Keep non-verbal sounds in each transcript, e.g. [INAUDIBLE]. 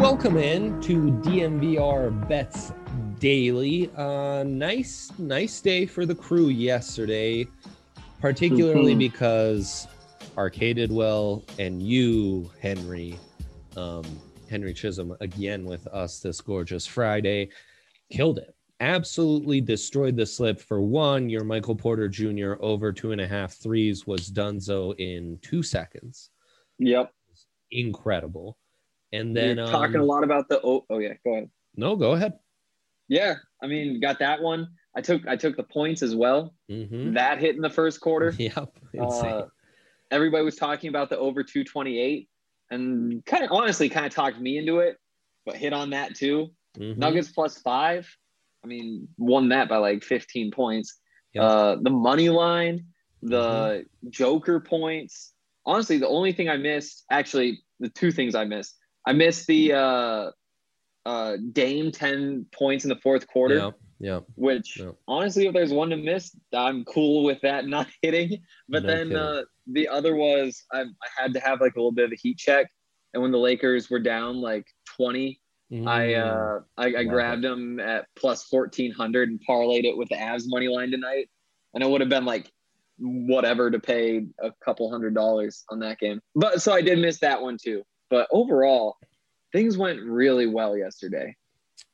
Welcome in to DNVR Bets Daily. Uh, nice, nice day for the crew yesterday, particularly Mhm. because Arcade did well, and you, Henry, um, Henry Chisholm, again with us this gorgeous Friday, killed it. Absolutely destroyed the slip. For one, your Michael Porter Jr. over two and a half threes was donezo in two seconds. Yep. Incredible. And then You're talking um, a lot about the oh, oh yeah, go ahead. No, go ahead. Yeah, I mean, got that one. I took I took the points as well. Mm-hmm. That hit in the first quarter. [LAUGHS] Yep. Uh, everybody was talking about the over 228 and kind of honestly kind of talked me into it, but hit on that too. Mhm. Nuggets plus five. I mean, won that by like 15 points. Yep. Uh, the money line, the Mm-hmm. Joker points. Honestly, the only thing I missed, actually, the two things I missed. I missed the uh, uh, Dame 10 points in the fourth quarter, Yep. Yep. which honestly, if there's one to miss, I'm cool with that not [LAUGHS] hitting. But No then uh, the other was I, I had to have like a little bit of a heat check. And when the Lakers were down like 20, I Mm. uh I, I grabbed them at plus fourteen hundred and parlayed it with the Avs money line tonight, and it would have been like whatever to pay a couple hundred dollars on that game. But so I did miss that one too. But overall, things went really well yesterday.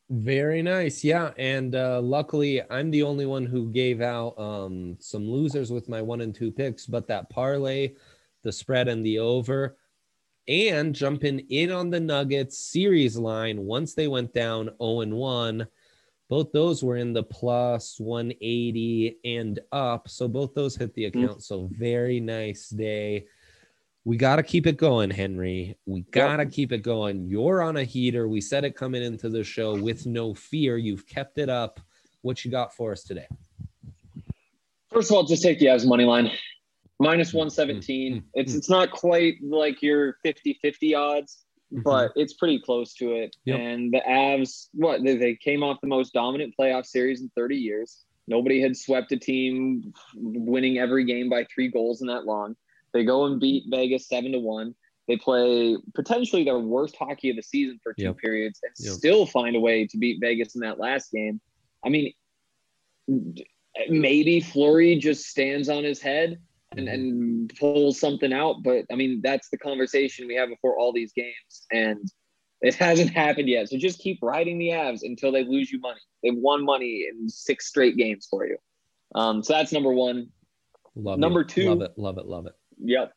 Very nice. Yeah. And uh, luckily, I'm the only one who gave out um, some losers with my one and two picks, but that parlay, the spread, and the over, and jumping in on the Nuggets series line once they went down 0 and 1. Both those were in the plus 180 and up. So both those hit the mm-hmm. account. So very nice day. We got to keep it going, Henry. We got to keep it going. You're on a heater. We said it coming into the show with no fear. You've kept it up. What you got for us today? First of all, just take the Avs money line. Minus 117. Mm, mm, It's mm. it's not quite like your 50-50 odds, but it's pretty close to it. Mm-hmm. Yep. And the Avs, what they, they came off the most dominant playoff series in 30 years. Nobody had swept a team winning every game by three goals in that long. They go and beat Vegas seven to one. They play potentially their worst hockey of the season for two Yep. periods and Yep. still find a way to beat Vegas in that last game. I mean, maybe Fleury just stands on his head and, and pulls something out. But I mean, that's the conversation we have before all these games. And it [LAUGHS] hasn't happened yet. So just keep riding the Avs until they lose you money. They've won money in six straight games for you. Um, so that's number one. Love Number it. two- Love it. Love it. Love it. Yep.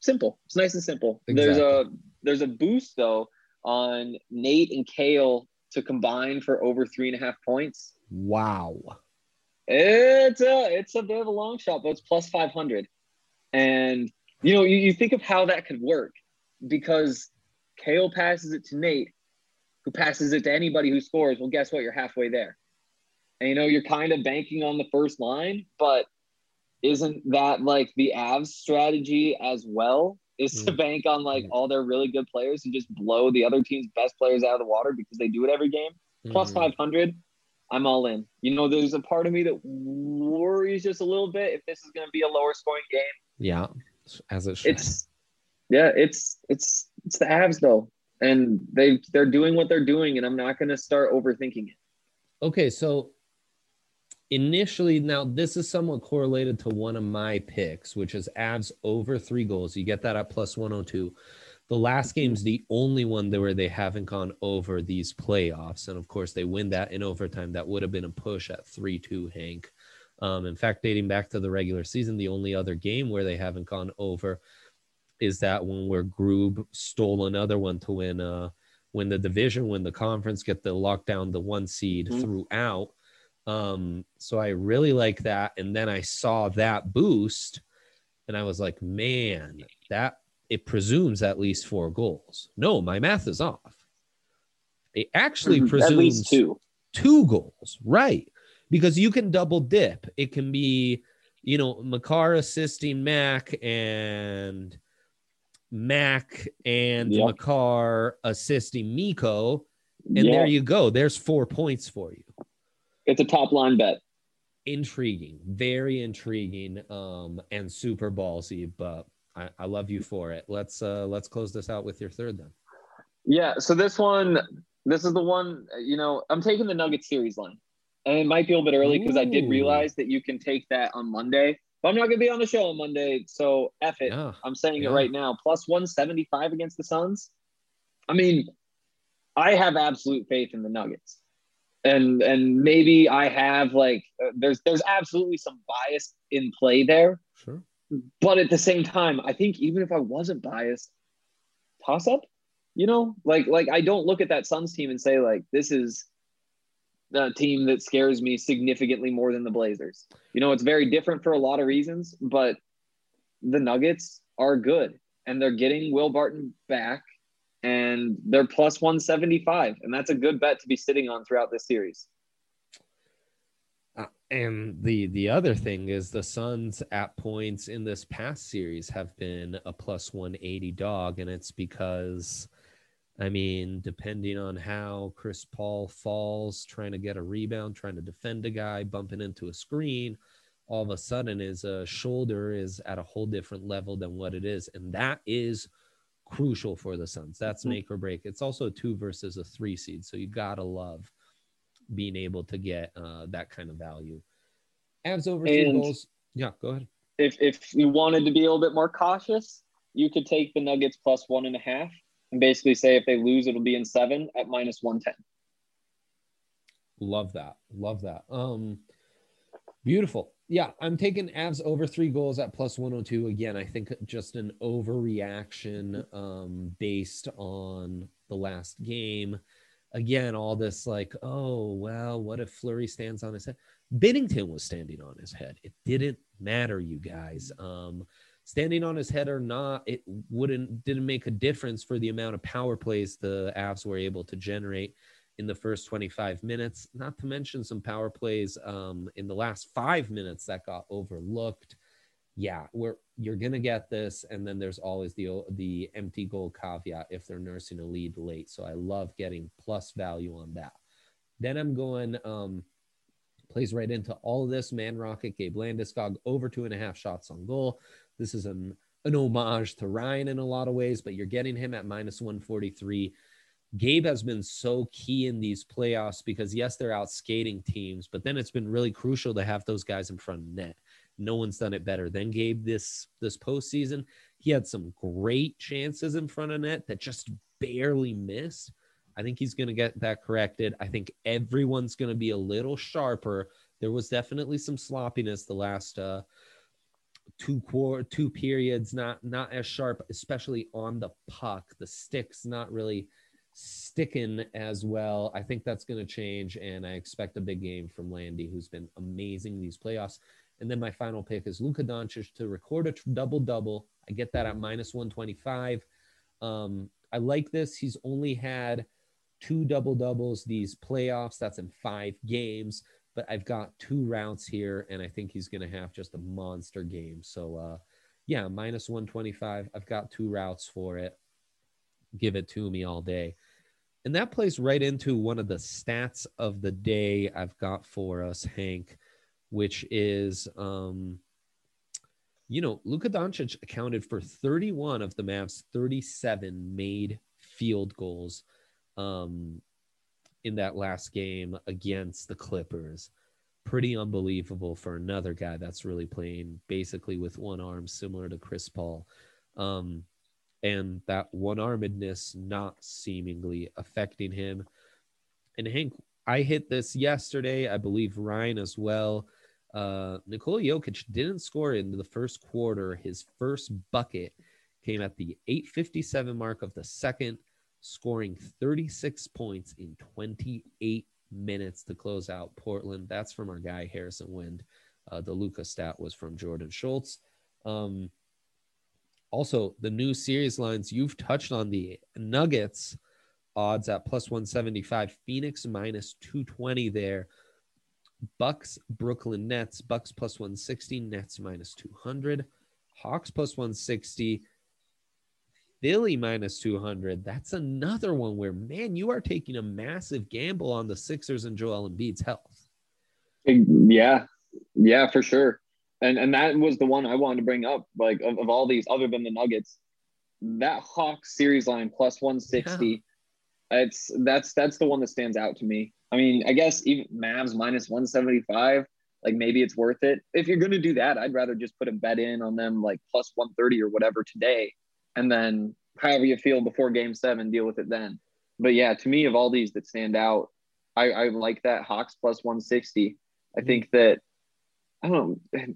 Simple. It's nice and simple. There's a there's a boost though on Nate and Kale to combine for over three and a half points. Wow. It's a it's a bit of a long shot, but it's plus five hundred. And you know, you, you think of how that could work because Kale passes it to Nate, who passes it to anybody who scores. Well, guess what? You're halfway there. And you know, you're kind of banking on the first line, but isn't that like the Avs strategy as well? Is to Mm. bank on like Mm. all their really good players and just blow the other team's best players out of the water because they do it every game? plus Mhm. 500 i'm all in you know there's a part of me that worries just a little bit if this is going to be a lower scoring game Yeah. As it should. it's yeah it's it's it's the avs though and they they're doing what they're doing and i'm not going to start overthinking it Okay, so initially, now this is somewhat correlated to one of my picks, which is Avs over three goals. You get that at plus 102. The last game's the only one where they haven't gone over these playoffs. And of course, they win that in overtime. That would have been a push at 3 2, Hank. Um, in fact, dating back to the regular season, the only other game where they haven't gone over is that one where Groob stole another one to win uh win the division, win the conference, get the lockdown, the one seed Mhm. throughout. Um, so I really like that. And then I saw that boost and I was like, man, that it presumes at least four goals. No, my math is off. It actually Mhm. presumes two. two goals, right? Because you can double dip. It can be, you know, Makar assisting Mac and Mac and Yep. Makar assisting Mikko. And yeah, there you go. There's four points for you. it's a top line bet. Intriguing, very intriguing, um, and super ballsy, but I, I love you for it. Let's uh let's close this out with your third then. Yeah. So this one, this is the one. You know, I'm taking the Nuggets series line, and it might be a little bit early because I did realize that you can take that on Monday. But I'm not gonna be on the show on Monday, so f it. Yeah. I'm saying Yeah. it right now. Plus 175 against the Suns. I mean, I have absolute faith in the Nuggets. And and maybe I have like uh, there's there's absolutely some bias in play there, Sure. But at the same time, I think even if I wasn't biased, toss up, you know, like like I don't look at that Suns team and say like this is a team that scares me significantly more than the Blazers. You know, it's very different for a lot of reasons, but the Nuggets are good and they're getting Will Barton back and they're plus 175 and that's a good bet to be sitting on throughout this series. Uh, and the the other thing is the Suns at points in this past series have been a plus 180 dog, and it's because, I mean, depending on how Chris Paul falls, trying to get a rebound, trying to defend a guy, bumping into a screen, all of a sudden his uh, shoulder is at a whole different level than what it is, and that is crucial for the Suns. That's Mhm. make or break. It's also a two versus a three seed, so you gotta love being able to get uh, that kind of value. Avs over three And- goals. Yeah, go ahead. If if you wanted to be a little bit more cautious, you could take the Nuggets plus one and a half and basically say if they lose, it'll be in seven at minus 110. Love that. Love that. Um, beautiful. Yeah, I'm taking Avs over three goals at plus 102. Again, I think just an overreaction um, based on the last game. Again, all this like, oh, well, what if Fleury stands on his head? Binnington was standing on his head. It didn't matter, you guys. Um, standing on his head or not, it wouldn't didn't make a difference for the amount of power plays the Avs were able to generate in the first 25 minutes, not to mention some power plays um, in the last five minutes that got overlooked. Yeah, we're you're gonna get this, and then there's always the the empty goal caveat if they're nursing a lead late. So I love getting plus value on that. Then I'm going um, plays right into all of this. Man Rocket, Gabe Landeskog over two and a half shots on goal. This is an an homage to Ryan in a lot of ways, but you're getting him at minus 143. Gabe has been so key in these playoffs because yes, they're out skating teams, but then it's been really crucial to have those guys in front of net. No one's done it better than Gabe this this postseason. He had some great chances in front of net that just barely missed. I think he's going to get that corrected. I think everyone's going to be a little sharper. There was definitely some sloppiness the last uh, two quarter two periods, not not as sharp, especially on the puck. The sticks not really sticking as well. I think that's going to change, and I expect a big game from Landy, who's been amazing these playoffs. And then my final pick is Luka Doncic to record a double double. I get that at minus 125. Um, I like this. He's only had two double doubles these playoffs. That's in five games, but I've got two routes here, and I think he's going to have just a monster game. So, uh, yeah, minus 125. I've got two routes for it. Give it to me all day. And that plays right into one of the stats of the day I've got for us, Hank, which is, um, you know, Luka Doncic accounted for 31 of the Mavs' 37 made field goals um, in that last game against the Clippers. Pretty unbelievable for another guy that's really playing basically with one arm, similar to Chris Paul. Um, and that one armedness not seemingly affecting him. And Hank, I hit this yesterday. I believe Ryan as well. Uh, Nikola Jokic didn't score in the first quarter. His first bucket came at the 857 mark of the second, scoring 36 points in 28 minutes to close out Portland. That's from our guy Harrison Wind. Uh, the Luka stat was from Jordan Schultz. Um, also, the new series lines you've touched on the Nuggets odds at plus 175, Phoenix minus 220 there. Bucks, Brooklyn Nets, Bucks plus 160, Nets minus 200, Hawks plus 160, Philly minus 200. That's another one where, man, you are taking a massive gamble on the Sixers and Joel Embiid's health. Yeah, yeah, for sure. And and that was the one I wanted to bring up. Like of, of all these, other than the Nuggets, that Hawks series line plus 160. Yeah. It's that's that's the one that stands out to me. I mean, I guess even Mavs minus 175, like maybe it's worth it. If you're gonna do that, I'd rather just put a bet in on them like plus 130 or whatever today, and then however you feel before game seven, deal with it then. But yeah, to me, of all these that stand out, I, I like that Hawks plus 160. I mm-hmm. think that I don't know.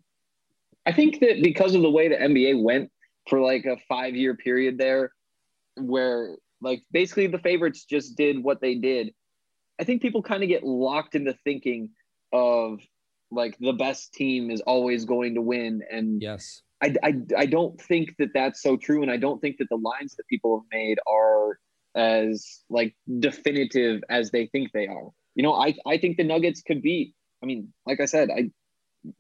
I think that because of the way the NBA went for like a five year period there, where like basically the favorites just did what they did. I think people kind of get locked into thinking of like the best team is always going to win. And yes, I, I, I don't think that that's so true. And I don't think that the lines that people have made are as like definitive as they think they are. You know, I, I think the Nuggets could beat, I mean, like I said, I,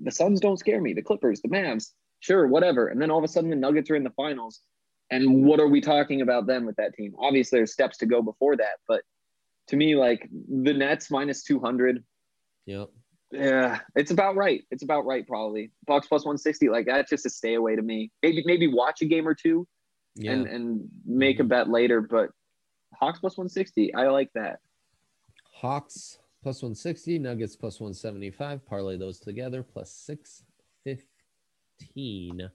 the Suns don't scare me. The Clippers, the Mavs, sure, whatever. And then all of a sudden the Nuggets are in the finals. And what are we talking about then with that team? Obviously, there's steps to go before that, but to me, like the Nets minus 200. Yep. Yeah, it's about right. It's about right, probably. Bucks plus 160, like that's just a stay away to me. Maybe maybe watch a game or two yeah. and, and make a mm-hmm. bet later, but Hawks plus 160, I like that. Hawks plus 160, Nuggets plus 175. Parlay those together, plus 615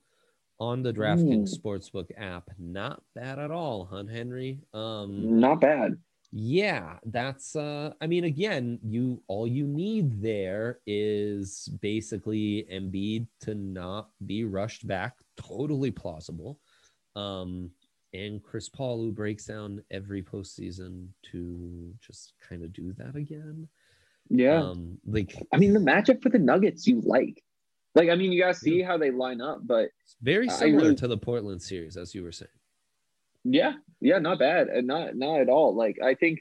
on the DraftKings Sportsbook app. Not bad at all, huh, Henry? Um, Not bad. Yeah, that's uh I mean again, you all you need there is basically Embiid to not be rushed back, totally plausible. Um and Chris Paul who breaks down every postseason to just kind of do that again. Yeah. Um like I mean the matchup for the Nuggets you like. Like I mean you guys see how they line up, but it's very similar really, to the Portland series as you were saying. Yeah, yeah, not bad, and not not at all. Like I think,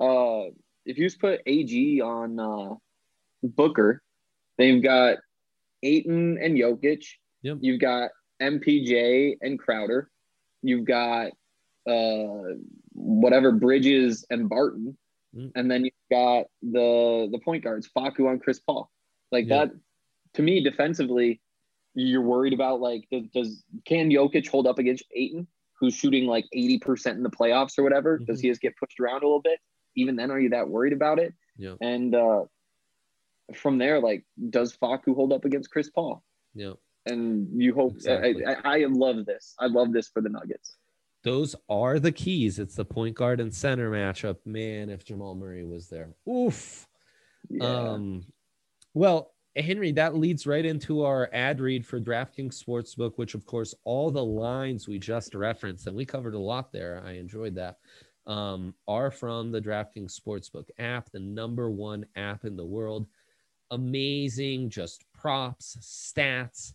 uh, if you just put AG on uh, Booker, then you've got Ayton and Jokic. Yep. You've got MPJ and Crowder. You've got uh, whatever Bridges and Barton, mm. and then you've got the the point guards Facu on Chris Paul. Like that, to me, defensively, you're worried about like does, does can Jokic hold up against Ayton? who's shooting like 80% in the playoffs or whatever? Mm-hmm. Does he just get pushed around a little bit? Even then, are you that worried about it? Yeah. And uh, from there, like, does Facu hold up against Chris Paul? Yeah. And you hope exactly. I, I, I love this. I love this for the Nuggets. Those are the keys. It's the point guard and center matchup. Man, if Jamal Murray was there. Oof. Yeah. Um, well, Henry, that leads right into our ad read for DraftKings Sportsbook, which, of course, all the lines we just referenced, and we covered a lot there. I enjoyed that. Um, are from the DraftKings Sportsbook app, the number one app in the world. Amazing, just props, stats,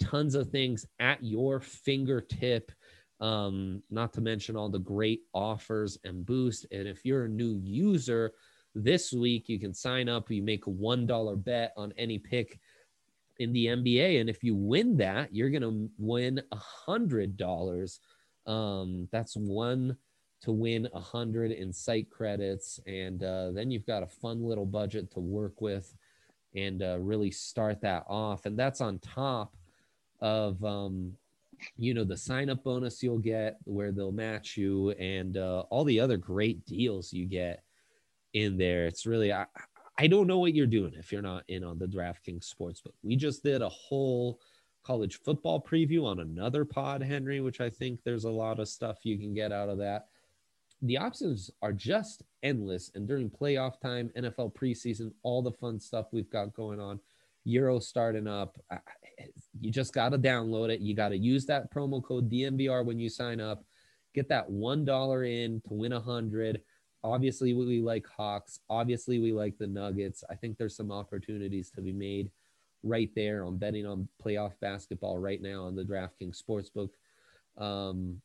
tons of things at your fingertip. Um, not to mention all the great offers and boost. And if you're a new user, this week, you can sign up. You make a $1 bet on any pick in the NBA. And if you win that, you're going to win a $100. Um, that's one to win a hundred in site credits. And uh, then you've got a fun little budget to work with and uh, really start that off. And that's on top of, um, you know, the sign up bonus you'll get where they'll match you and uh, all the other great deals you get in there. It's really I, I don't know what you're doing if you're not in on the DraftKings Sportsbook. We just did a whole college football preview on another pod, Henry, which I think there's a lot of stuff you can get out of that. The options are just endless. And during playoff time, NFL preseason, all the fun stuff we've got going on, Euro starting up, you just got to download it. You got to use that promo code DNVR when you sign up. Get that $1 in to win a 100 Obviously, we like Hawks. Obviously, we like the Nuggets. I think there's some opportunities to be made right there on betting on playoff basketball right now on the DraftKings Sportsbook. Um,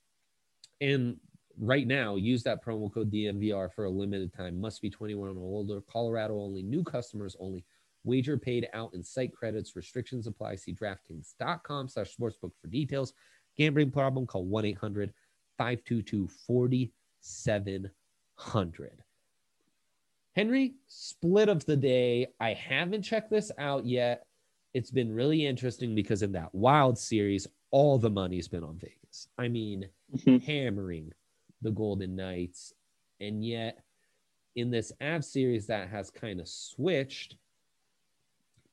and right now, use that promo code DNVR for a limited time. Must be 21 or older. Colorado only. New customers only. Wager paid out in site credits. Restrictions apply. See DraftKings.com slash sportsbook for details. Gambling problem, call 1 800 522 4700. Henry, split of the day. I haven't checked this out yet. It's been really interesting because in that wild series, all the money's been on Vegas. I mean, Mhm. hammering the Golden Knights. And yet, in this Av series, that has kind of switched,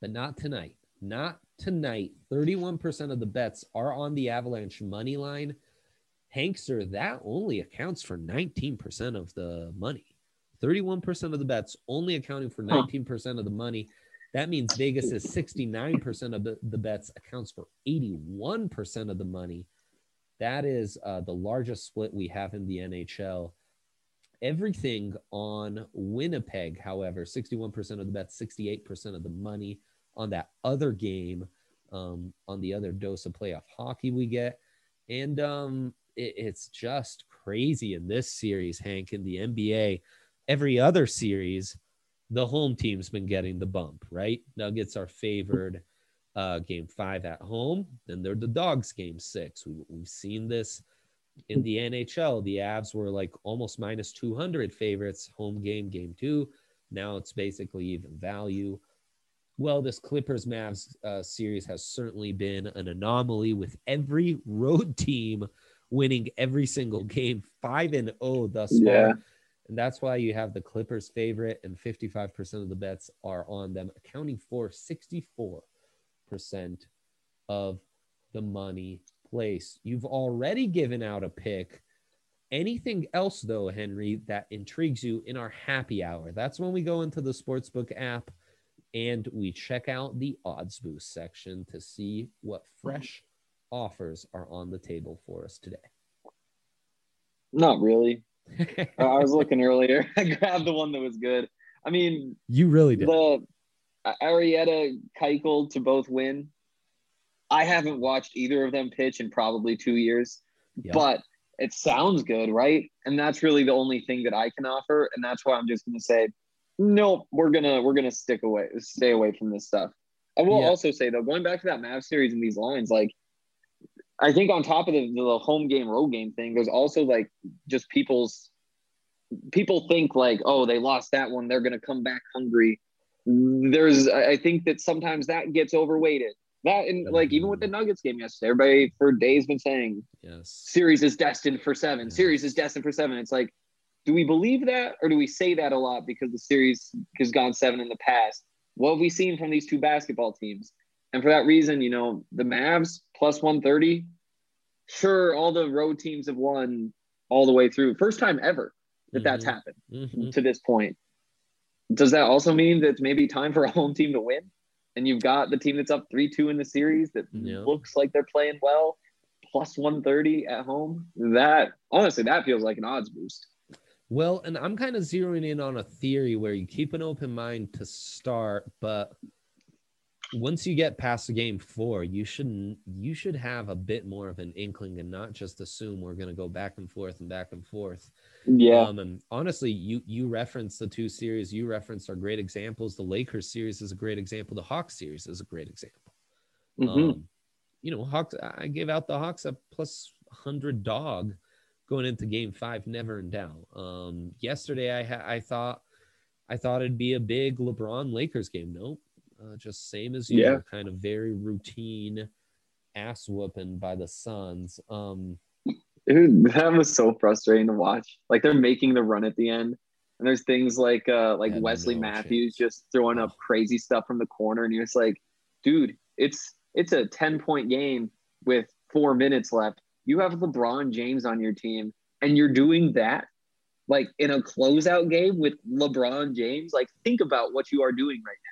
but not tonight. Not tonight. 31% of the bets are on the Avalanche money line. Hankster, that only accounts for 19% of the money. 31% of the bets only accounting for 19% of the money. That means Vegas is 69% of the, the bets accounts for 81% of the money. That is uh, the largest split we have in the NHL. Everything on Winnipeg, however, 61% of the bets, 68% of the money on that other game, um, on the other dose of playoff hockey we get. And um, it's just crazy in this series, Hank, in the NBA. Every other series, the home team's been getting the bump, right? Nuggets are favored uh, game five at home, then they're the dogs game six. We, we've seen this in the NHL. The Avs were like almost minus 200 favorites home game, game two. Now it's basically even value. Well, this Clippers Mavs uh, series has certainly been an anomaly with every road team winning every single game, [LAUGHS] five and oh thus Yeah. far. And that's why you have the Clippers favorite, and 55% of the bets are on them, accounting for 64% of the money placed. You've already given out a pick. Anything else, though, Henry, that intrigues you in our happy hour? That's when we go into the Sportsbook app and we check out the odds boost section to see what mm-hmm. fresh offers are on the table for us today. Not really. [LAUGHS] Uh, I was looking earlier. [LAUGHS] I grabbed the one that was good. I mean, you really did. the Arrieta Keuchel to both win. I haven't watched either of them pitch in probably two years, Yeah. but it sounds good, right? And that's really the only thing that I can offer, and that's why I'm just going to say, nope, we're gonna we're gonna stick away, stay away from this stuff. I will Yeah. also say though, going back to that Mav series and these lines, like I think on top of the, the home game, road game thing, there's also like just people's people think like, oh, they lost that one, they're gonna come back hungry. There's, I think that sometimes that gets overweighted. That and like even with the Nuggets game yesterday, everybody for days been saying yes. series is destined for seven. Yeah. Series is destined for seven. It's like, do we believe that or do we say that a lot because the series has gone seven in the past? What have we seen from these two basketball teams? And for that reason, you know, the Mavs plus 130, sure, all the road teams have won all the way through. First time ever that that's Mhm. happened Mhm. to this point. Does that also mean that it's maybe time for a home team to win? And you've got the team that's up 3 2 in the series that Yeah. looks like they're playing well, plus 130 at home. That honestly, that feels like an odds boost. Well, and I'm kind of zeroing in on a theory where you keep an open mind to start, but once you get past game four, you shouldn't you should have a bit more of an inkling and not just assume we're gonna go back and forth and back and forth. Yeah. Um, and honestly, you you referenced the two series you referenced are great examples. The Lakers series is a great example. The Hawks series is a great example. Mhm. Um, you know, Hawks. I gave out the Hawks a plus hundred dog going into Game Five, never in doubt. Um, yesterday, I ha- I thought I thought it'd be a big LeBron Lakers game. Nope, uh, just same as you. Yeah. Kind of very routine ass whooping by the Suns. Um, Dude, [LAUGHS] that was so frustrating to watch. Like they're making the run at the end. And there's things like uh like Wesley no Matthews chance. just throwing up crazy stuff from the corner. And you're just like, dude, it's it's a 10 point game with four minutes left. You have LeBron James on your team, and you're doing that like in a closeout game with LeBron James. Like, think about what you are doing right now.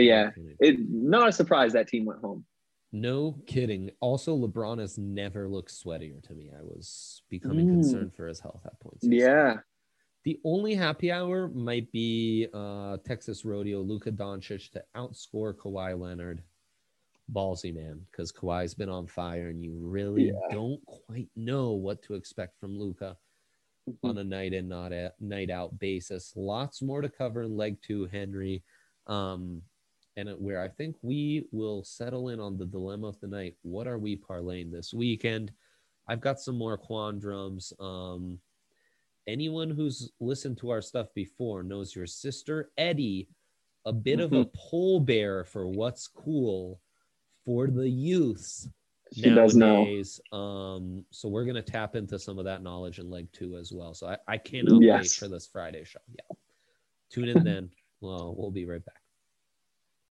But yeah, it not a surprise that team went home. No kidding. Also, LeBron has never looked sweatier to me. I was becoming Mm. concerned for his health at points. Yeah. The only happy hour might be uh, Texas Rodeo, Luka Doncic to outscore Kawhi Leonard. Ballsy man, because Kawhi's been on fire, and you really Yeah. don't quite know what to expect from Luka Mm-hmm. on a night in, not a night out basis. Lots more to cover in leg two, Henry. Um, and where I think we will settle in on the dilemma of the night. What are we parlaying this weekend? I've got some more quandrums. Um, anyone who's listened to our stuff before knows your sister Eddie, a bit of a pole bearer for what's cool for the youths She does know. Um, so we're gonna tap into some of that knowledge in leg two as well. So I, I cannot wait for this Friday show. Yeah. Tune in then. [LAUGHS] Well, we'll be right back.